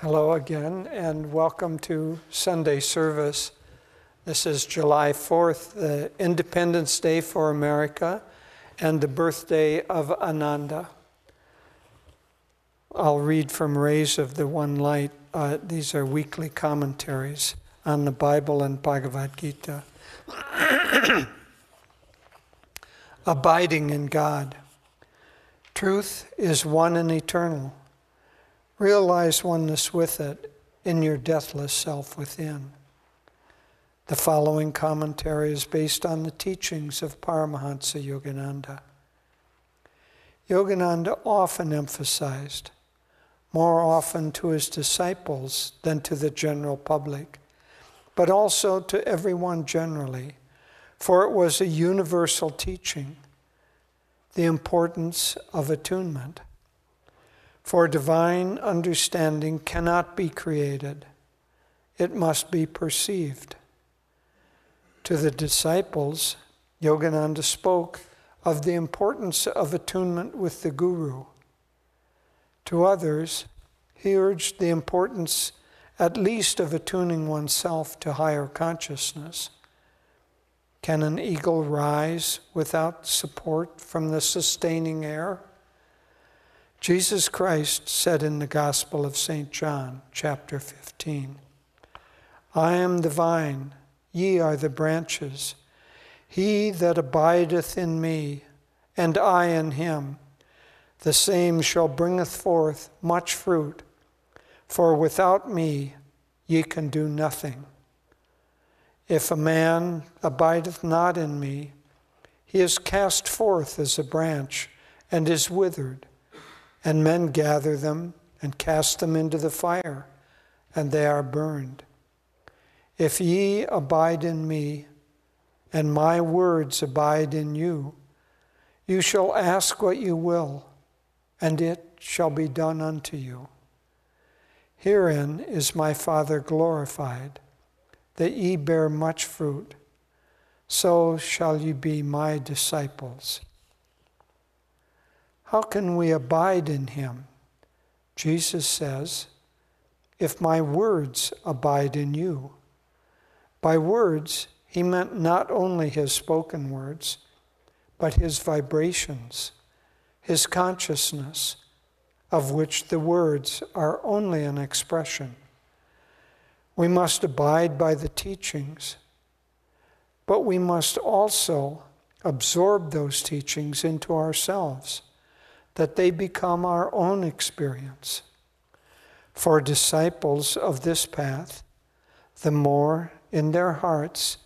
Hello again, and welcome to Sunday service. This is July 4th, the Independence Day for America, and the birthday of Ananda. I'll read from Rays of the One Light. Uh, these are weekly commentaries on the Bible and Bhagavad Gita. Abiding in God. Truth is one and eternal. Realize oneness with it in your deathless self within. The following commentary is based on the teachings of Paramahansa Yogananda. Yogananda often emphasized, more often to his disciples than to the general public, but also to everyone generally, for it was a universal teaching, the importance of attunement. For divine understanding cannot be created, it must be perceived. To the disciples, Yogananda spoke of the importance of attunement with the Guru. To others, he urged the importance at least of attuning oneself to higher consciousness. Can an eagle rise without support from the sustaining air? Jesus Christ said in the Gospel of St. John, chapter 15, I am the vine, ye are the branches. He that abideth in me, and I in him, the same shall bringeth forth much fruit, for without me ye can do nothing. If a man abideth not in me, he is cast forth as a branch and is withered and men gather them and cast them into the fire, and they are burned. If ye abide in me, and my words abide in you, you shall ask what you will, and it shall be done unto you. Herein is my Father glorified, that ye bear much fruit. So shall ye be my disciples. How can we abide in him? Jesus says, If my words abide in you. By words, he meant not only his spoken words, but his vibrations, his consciousness, of which the words are only an expression. We must abide by the teachings, but we must also absorb those teachings into ourselves that they become our own experience. For disciples of this path, the more in their hearts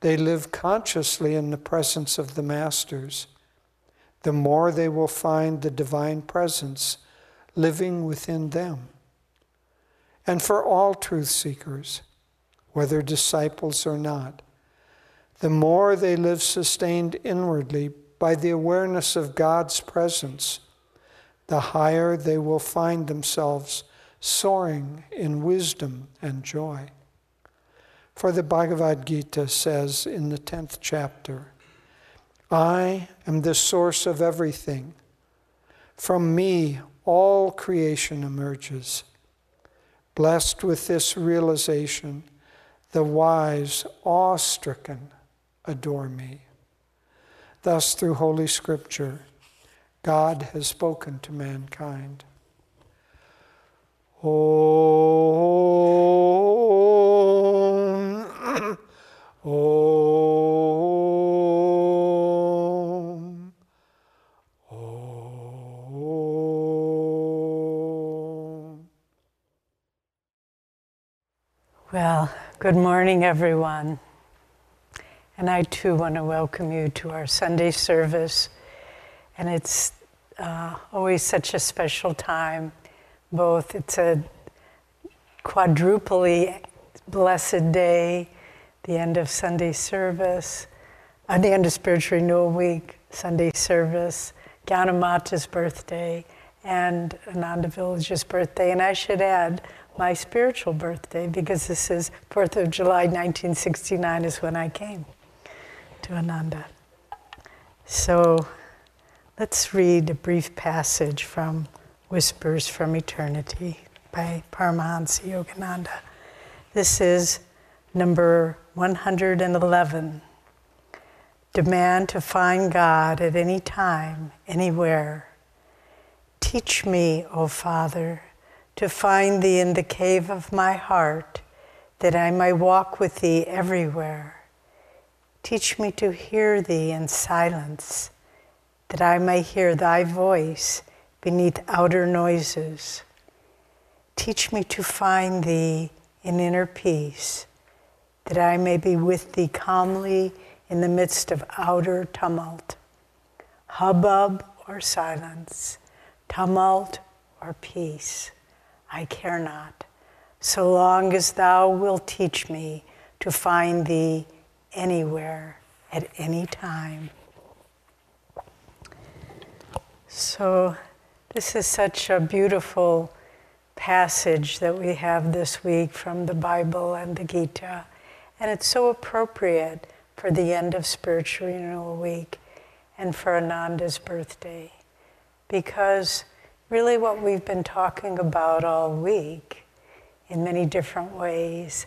they live consciously in the presence of the Masters, the more they will find the divine presence living within them. And for all truth seekers, whether disciples or not, the more they live sustained inwardly by the awareness of God's presence the higher they will find themselves soaring in wisdom and joy. For the Bhagavad Gita says in the 10th chapter, I am the source of everything. From me, all creation emerges. Blessed with this realization, the wise, awe stricken, adore me. Thus, through Holy Scripture, God has spoken to mankind. Om, Om, Om. Well, good morning, everyone. And I too want to welcome you to our Sunday service and it's uh, always such a special time. Both, it's a quadruply blessed day, the end of Sunday service, uh, the end of Spiritual Renewal Week, Sunday service, Gyanamata's birthday, and Ananda Village's birthday. And I should add, my spiritual birthday, because this is 4th of July 1969 is when I came to Ananda. So Let's read a brief passage from Whispers from Eternity. by Paramahansa Yogananda. This is number 111. Demand to find God at any time, anywhere. Teach me, O Father, to find Thee in the cave of my heart, that I may walk with Thee everywhere. Teach me to hear Thee in silence, that I may hear Thy voice beneath outer noises. Teach me to find Thee in inner peace, that I may be with Thee calmly in the midst of outer tumult, hubbub or silence, tumult or peace. I care not, so long as Thou wilt teach me to find Thee anywhere at any time. So, this is such a beautiful passage that we have this week from the Bible and the Gita, and it's so appropriate for the end of Spiritual Renewal Week and for Ananda's birthday. Because really, what we've been talking about all week in many different ways,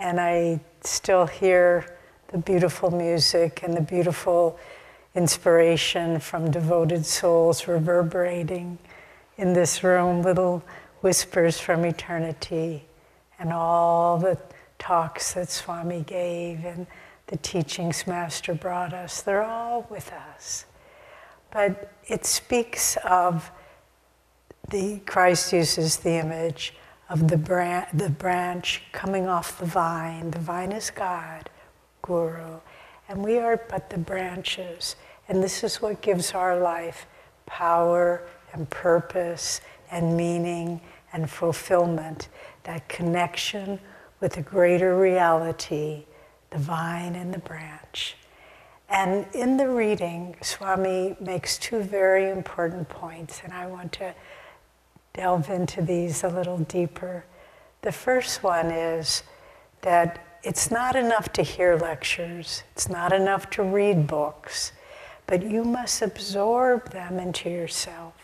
and I still hear the beautiful music and the beautiful inspiration from devoted souls reverberating in this room, little whispers from eternity, and all the talks that Swami gave and the teachings Master brought us, they're all with us. But it speaks of the Christ uses the image of the, bran- the branch coming off the vine. The vine is God, Guru, and we are but the branches. And this is what gives our life power and purpose and meaning and fulfillment that connection with the greater reality the vine and the branch. And in the reading, Swami makes two very important points, and I want to delve into these a little deeper. The first one is that it's not enough to hear lectures, it's not enough to read books, but you must absorb them into yourself.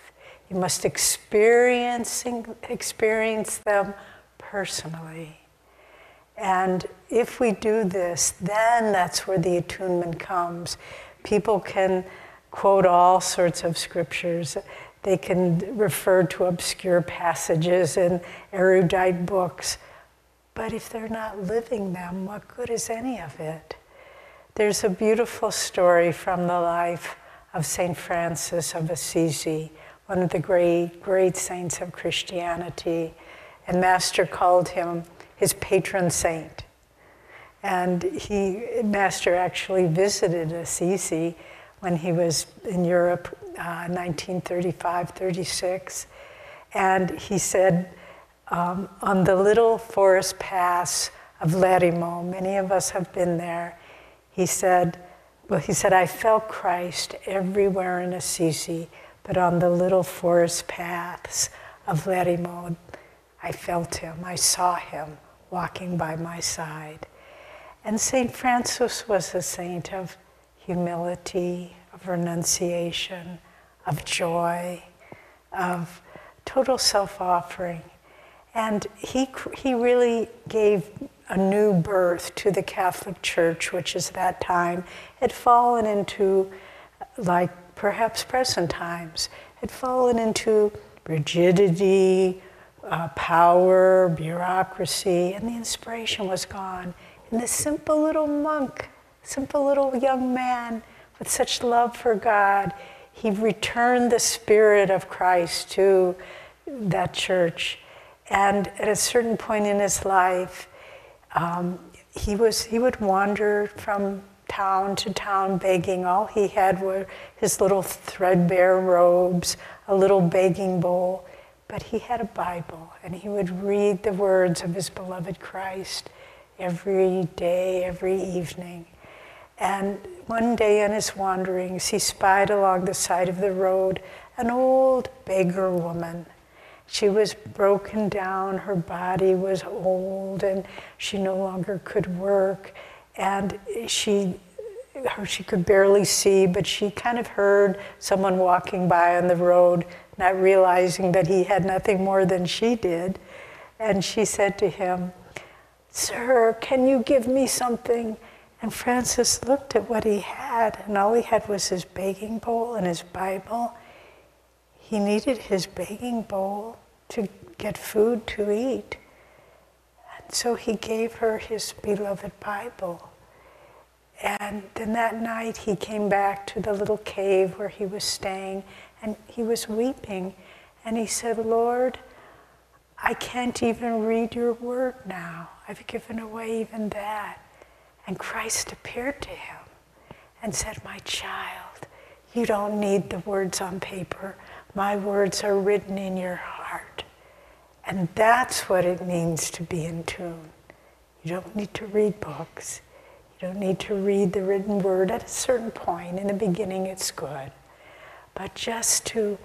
You must experience, experience them personally. And if we do this, then that's where the attunement comes. People can quote all sorts of scriptures. They can refer to obscure passages in erudite books. But if they're not living them, what good is any of it? There's a beautiful story from the life of St. Francis of Assisi, one of the great, great saints of Christianity. And Master called him his patron saint. And he, Master actually visited Assisi when he was in Europe, uh, 1935 36. And he said, um, on the little forest pass of Lerimo, many of us have been there, he said, well, he said, I felt Christ everywhere in Assisi, but on the little forest paths of Lerimo, I felt him, I saw him walking by my side. And St. Francis was a saint of humility, of renunciation, of joy, of total self offering. And he, he really gave a new birth to the Catholic Church, which at that time had fallen into, like perhaps present times, had fallen into rigidity, uh, power, bureaucracy, and the inspiration was gone. And this simple little monk, simple little young man with such love for God, he returned the spirit of Christ to that church. And at a certain point in his life, um, he, was, he would wander from town to town begging. All he had were his little threadbare robes, a little begging bowl. But he had a Bible, and he would read the words of his beloved Christ every day, every evening. And one day in his wanderings, he spied along the side of the road an old beggar woman. She was broken down, her body was old, and she no longer could work. And she, her, she could barely see, but she kind of heard someone walking by on the road not realizing that he had nothing more than she did. And she said to him, Sir, can you give me something? And Francis looked at what he had, and all he had was his baking bowl and his Bible. He needed his begging bowl to get food to eat. And so he gave her his beloved Bible. And then that night he came back to the little cave where he was staying, and he was weeping. And he said, Lord, I can't even read your word now. I've given away even that. And Christ appeared to him and said, My child, you don't need the words on paper. My words are written in your heart. And that's what it means to be in tune. You don't need to read books. You don't need to read the written word at a certain point. In the beginning, it's good. But just to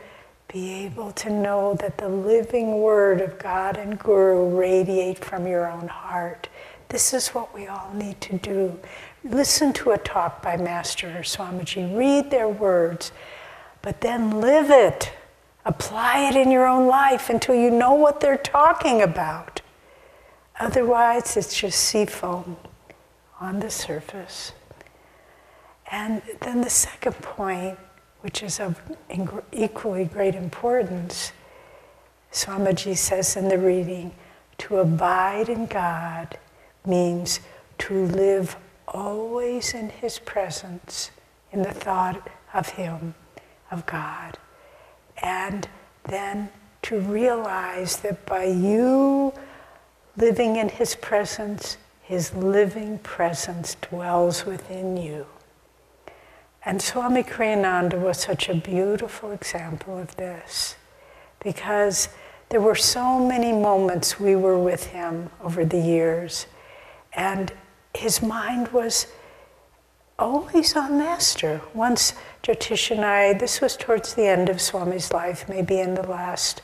be able to know that the living word of God and Guru radiate from your own heart this is what we all need to do. Listen to a talk by Master or Swamiji, read their words, but then live it. Apply it in your own life until you know what they're talking about. Otherwise, it's just sea foam on the surface. And then the second point, which is of equally great importance, Swamiji says in the reading to abide in God means to live always in His presence, in the thought of Him, of God. And then to realize that by you living in His presence, His living presence dwells within you. And Swami Kriyananda was such a beautiful example of this because there were so many moments we were with him over the years and his mind was always on Master. Once Jyotish and I, this was towards the end of Swami's life, maybe in the last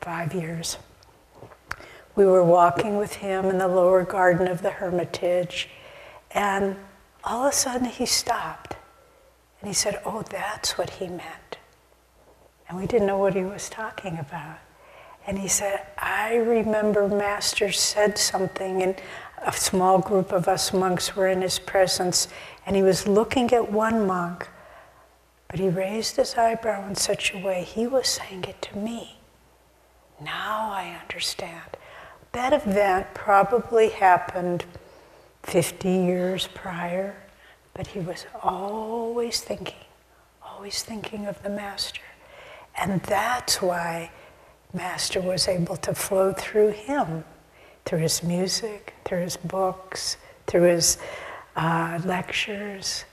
five years. We were walking with him in the lower garden of the Hermitage, and all of a sudden he stopped and he said, Oh, that's what he meant. And we didn't know what he was talking about. And he said, I remember Master said something, and a small group of us monks were in his presence, and he was looking at one monk, but he raised his eyebrow in such a way he was saying it to me. Now I understand. That event probably happened 50 years prior, but he was always thinking, always thinking of the Master. And that's why Master was able to flow through him through his music, through his books, through his uh, lectures,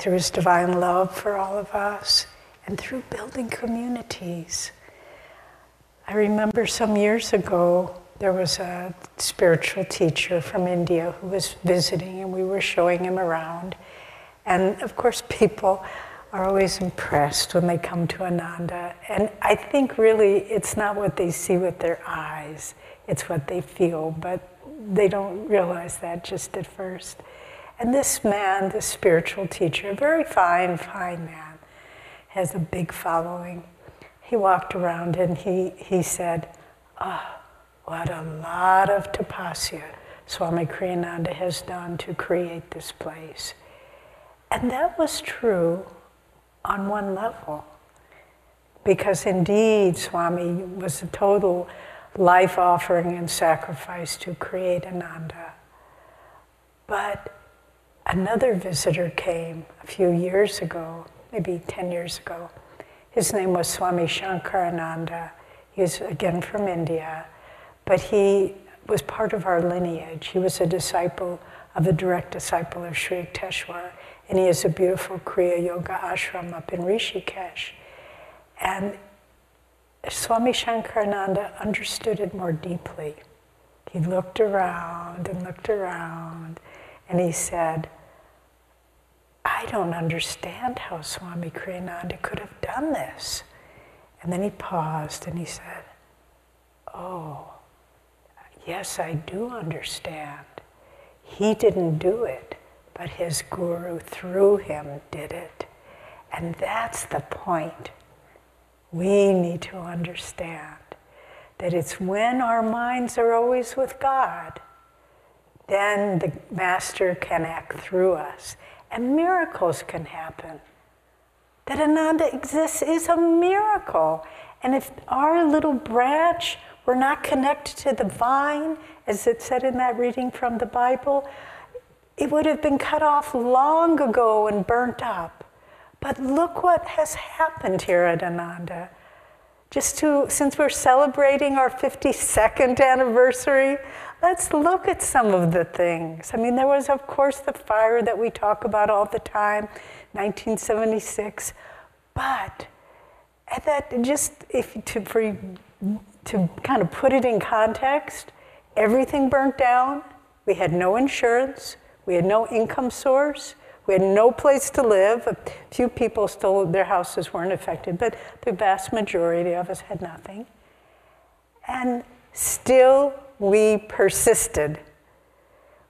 through his divine love for all of us, and through building communities. I remember some years ago, there was a spiritual teacher from India who was visiting, and we were showing him around. And of course, people are always impressed when they come to Ananda. And I think really it's not what they see with their eyes, it's what they feel, but they don't realize that just at first. And this man, this spiritual teacher, a very fine, fine man, has a big following. He walked around and he, he said, Ah, oh, what a lot of tapasya Swami Kriyananda has done to create this place. And that was true on one level. Because indeed, Swami was a total life offering and sacrifice to create Ananda. But another visitor came a few years ago, maybe 10 years ago. His name was Swami Shankarananda. He He's again from India, but he was part of our lineage. He was a disciple of a direct disciple of Sri Yukteswar, and he has a beautiful Kriya Yoga ashram up in Rishikesh. And Swami Shankarananda understood it more deeply. He looked around and looked around and he said, I don't understand how Swami Kriyananda could have done this. And then he paused and he said, Oh, yes, I do understand. He didn't do it, but his guru through him did it. And that's the point we need to understand that it's when our minds are always with God, then the Master can act through us and miracles can happen. That Ananda exists is a miracle. And if our little branch were not connected to the vine, as it said in that reading from the Bible, it would have been cut off long ago and burnt up. But look what has happened here at Ananda. Just to, since we're celebrating our 52nd anniversary, let's look at some of the things. I mean, there was, of course, the fire that we talk about all the time, 1976, but at that, just if to, for, to kind of put it in context, everything burnt down. We had no insurance. We had no income source. We had no place to live. A few people still, their houses weren't affected, but the vast majority of us had nothing. And still we persisted.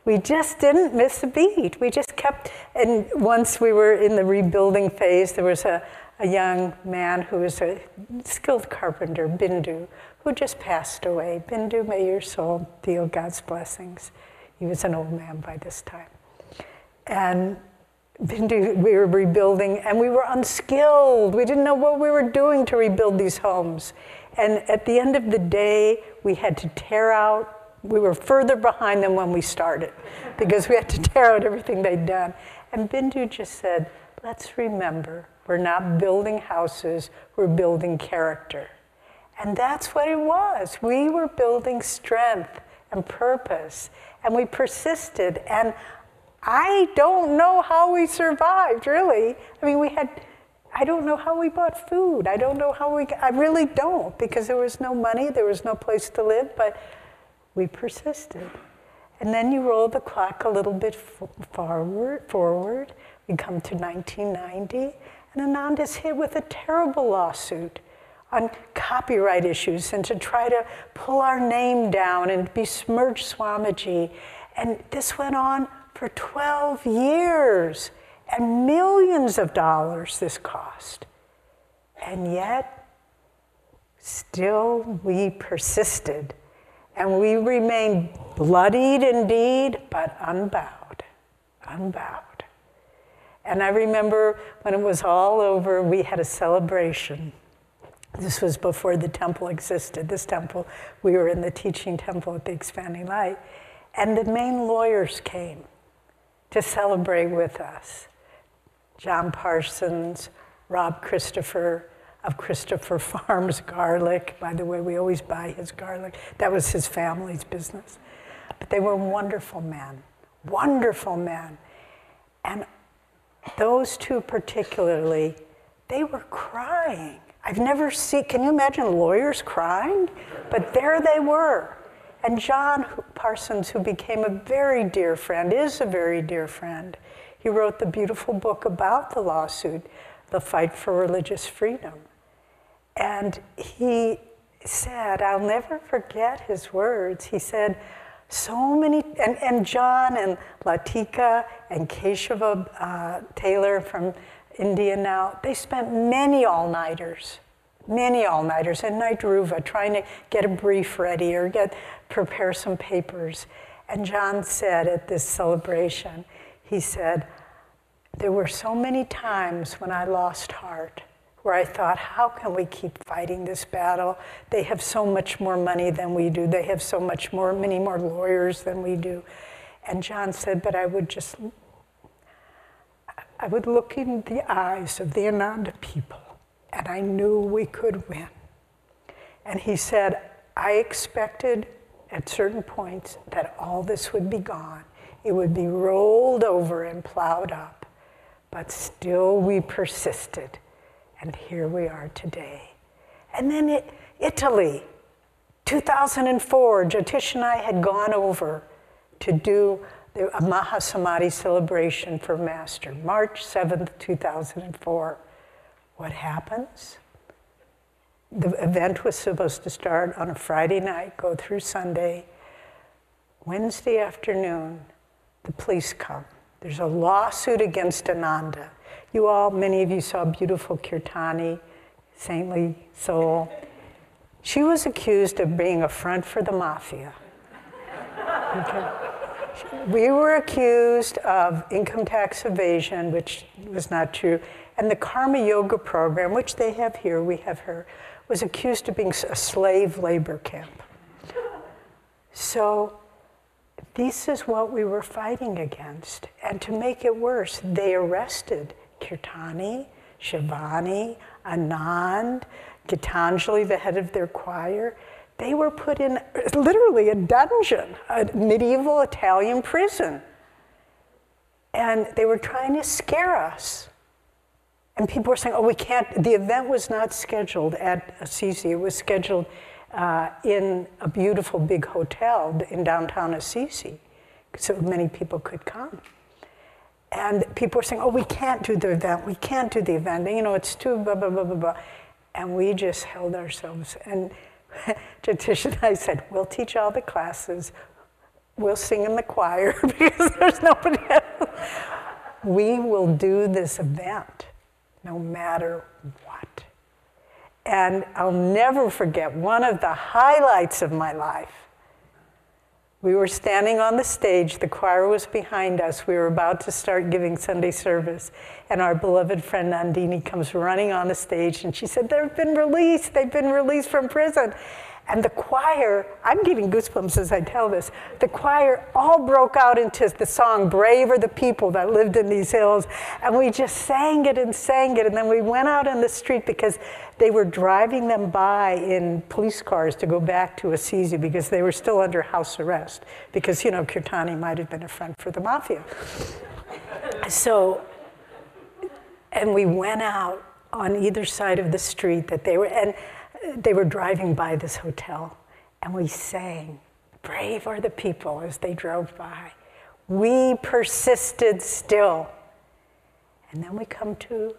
We just didn't miss a beat. We just kept, and once we were in the rebuilding phase, there was a, a young man who was a skilled carpenter, Bindu, who just passed away. Bindu, may your soul feel God's blessings. He was an old man by this time. And we were rebuilding, and we were unskilled. We didn't know what we were doing to rebuild these homes. And at the end of the day, we had to tear out, we were further behind them when we started because we had to tear out everything they'd done. And Bindu just said, let's remember, we're not building houses, we're building character. And that's what it was. We were building strength and purpose, and we persisted. And I don't know how we survived, really. I mean, we had I don't know how we bought food. I don't know how we, I really don't, because there was no money, there was no place to live, but we persisted. And then you roll the clock a little bit forward, forward. We come to 1990, and Ananda's hit with a terrible lawsuit on copyright issues and to try to pull our name down and besmirch Swamiji. And this went on for 12 years and millions of dollars this cost. And yet, still we persisted and we remained bloodied indeed, but unbowed, unbowed. And I remember when it was all over, we had a celebration. This was before the temple existed. This temple, we were in the teaching temple at the Expanding Light. And the main lawyers came to celebrate with us. John Parsons, Rob Christopher of Christopher Farms Garlic. By the way, we always buy his garlic. That was his family's business. But they were wonderful men, wonderful men. And those two particularly, they were crying. I've never seen, can you imagine lawyers crying? But there they were. And John Parsons, who became a very dear friend, is a very dear friend, he wrote the beautiful book about the lawsuit, The Fight for Religious Freedom. And he said, I'll never forget his words. He said, so many, and, and John and Latika and Keshava uh, Taylor from India now, they spent many all nighters, many all nighters in Naitruva trying to get a brief ready or get prepare some papers. And John said at this celebration, he said, There were so many times when I lost heart, where I thought, How can we keep fighting this battle? They have so much more money than we do, they have so much more, many more lawyers than we do. And John said, But I would just, I would look in the eyes of the Ananda people, and I knew we could win. And he said, I expected at certain points that all this would be gone it would be rolled over and plowed up. But still we persisted. And here we are today. And then it, Italy, 2004, Jyotish and I had gone over to do the, Mahasamadhi celebration for Master, March 7th, 2004. What happens? The event was supposed to start on a Friday night, go through Sunday. Wednesday afternoon, the police come. There's a lawsuit against Ananda. You all, many of you saw beautiful Kirtani, saintly soul. She was accused of being a front for the mafia. Okay. We were accused of income tax evasion, which was not true, and the Karma Yoga program, which they have here, we have her, was accused of being a slave labor camp. So this is what we were fighting against. And to make it worse, they arrested Kirtani, Shivani, Anand, Gitanjali, the head of their choir. They were put in literally a dungeon, a medieval Italian prison. And they were trying to scare us. And people were saying, oh, we can't, the event was not scheduled at Assisi, it was scheduled uh, in a beautiful big hotel in downtown Assisi, so many people could come. And people were saying, oh, we can't do the event, we can't do the event, you know, it's too blah, blah, blah, blah, blah. And we just held ourselves. And Jyotish and I said, we'll teach all the classes, we'll sing in the choir because there's nobody else. We will do this event no matter what. And I'll never forget one of the highlights of my life. We were standing on the stage, the choir was behind us. We were about to start giving Sunday service, and our beloved friend Nandini comes running on the stage and she said, They've been released, they've been released from prison. And the choir, I'm getting goosebumps as I tell this, the choir all broke out into the song, Brave Are the People That Lived in These Hills. And we just sang it and sang it. And then we went out in the street because they were driving them by in police cars to go back to Assisi because they were still under house arrest. Because, you know, Kirtani might have been a front for the mafia. so, and we went out on either side of the street that they were, and they were driving by this hotel, and we sang, Brave are the people as they drove by. We persisted still. And then we come to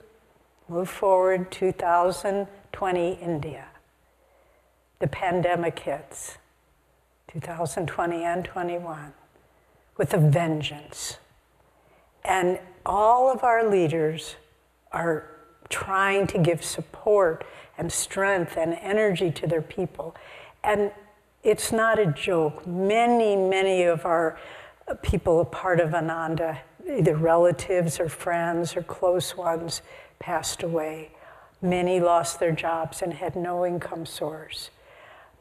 move forward 2020 India. The pandemic hits 2020 and 21 with a vengeance. And all of our leaders are trying to give support and strength and energy to their people. And it's not a joke. Many, many of our people, a part of Ananda, either relatives or friends or close ones, passed away. Many lost their jobs and had no income source.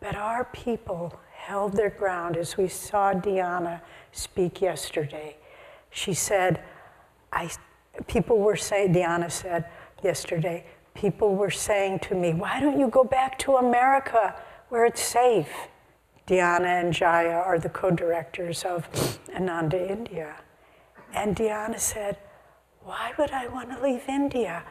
But our people held their ground as we saw Diana speak yesterday. She said, I, people were saying, Diana said yesterday, people were saying to me, Why don't you go back to America where it's safe? Diana and Jaya are the co directors of Ananda India. And Diana said, Why would I want to leave India?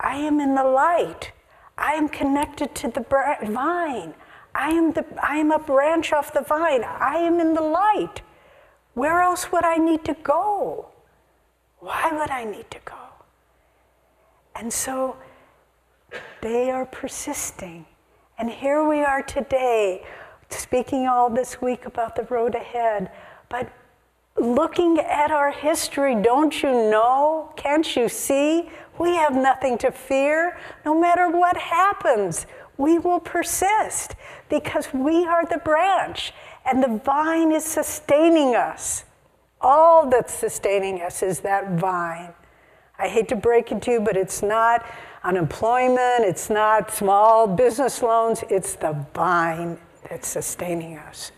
I am in the light. I am connected to the vine. I am, the, I am a branch off the vine. I am in the light. Where else would I need to go? Why would I need to go? And so they are persisting. And here we are today, speaking all this week about the road ahead. But looking at our history, don't you know? Can't you see? We have nothing to fear. No matter what happens, we will persist because we are the branch and the vine is sustaining us. All that's sustaining us is that vine. I hate to break it to you, but it's not unemployment, it's not small business loans, it's the vine that's sustaining us.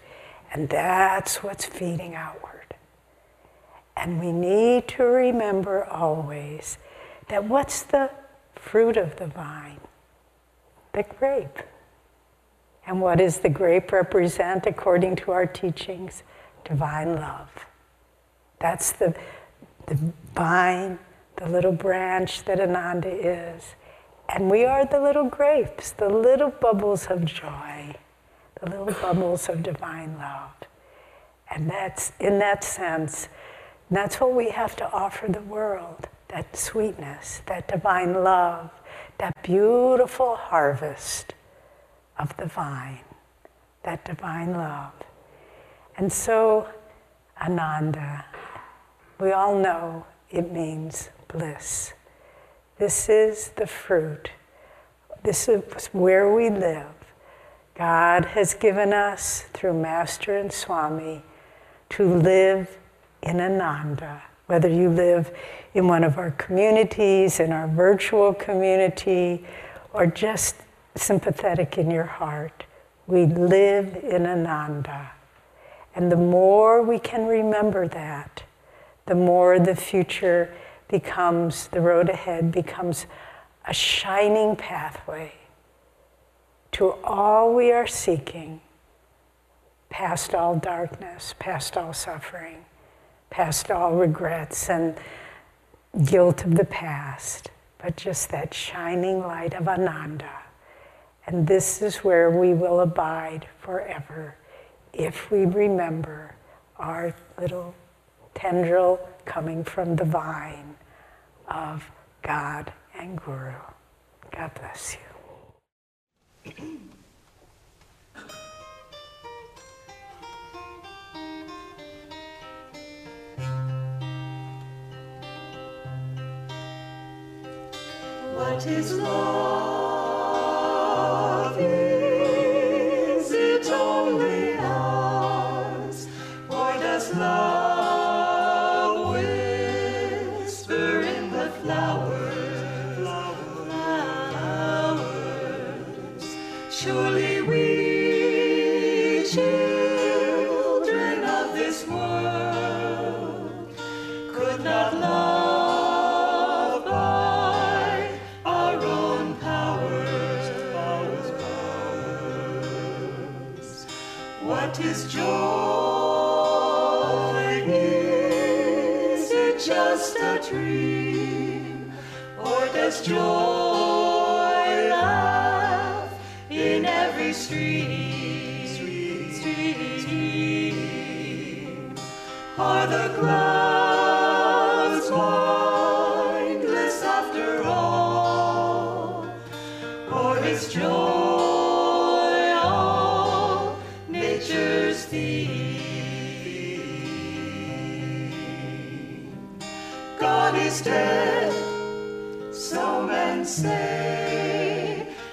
And that's what's feeding outward. And we need to remember always that what's the fruit of the vine? The grape. And what does the grape represent according to our teachings? Divine love. That's the, the vine the little branch that Ananda is. And we are the little grapes, the little bubbles of joy, the little bubbles of divine love. And that's, in that sense, that's what we have to offer the world that sweetness, that divine love, that beautiful harvest of the vine, that divine love. And so, Ananda, we all know it means bliss. This is the fruit. This is where we live. God has given us, through Master and Swami, to live in Ananda. Whether you live in one of our communities, in our virtual community, or just sympathetic in your heart, we live in Ananda. And the more we can remember that, the more the future becomes, the road ahead becomes a shining pathway to all we are seeking, past all darkness, past all suffering, past all regrets and guilt of the past, but just that shining light of Ananda. And this is where we will abide forever if we remember our little tendril coming from the vine of God and Guru. God bless you. What is love? Children of this world, could not love by our own powers. What is joy? Is it just a dream? Or does joy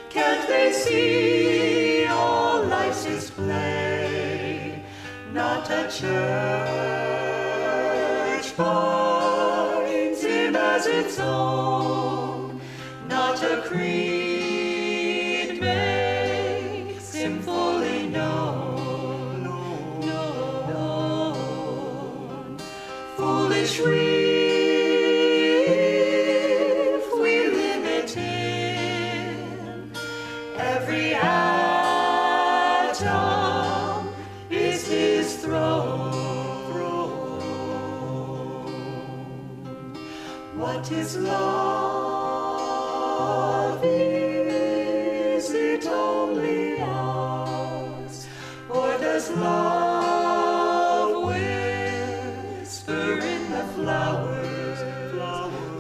Can't they see all life's display? Not a church finds him as its own. Not a creed makes him fully known. known. Foolish Is love? Is it only ours? Or does love whisper in the flowers?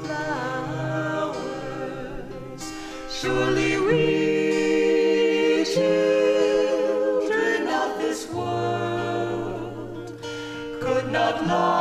Flowers. Surely we, children of this world, could not love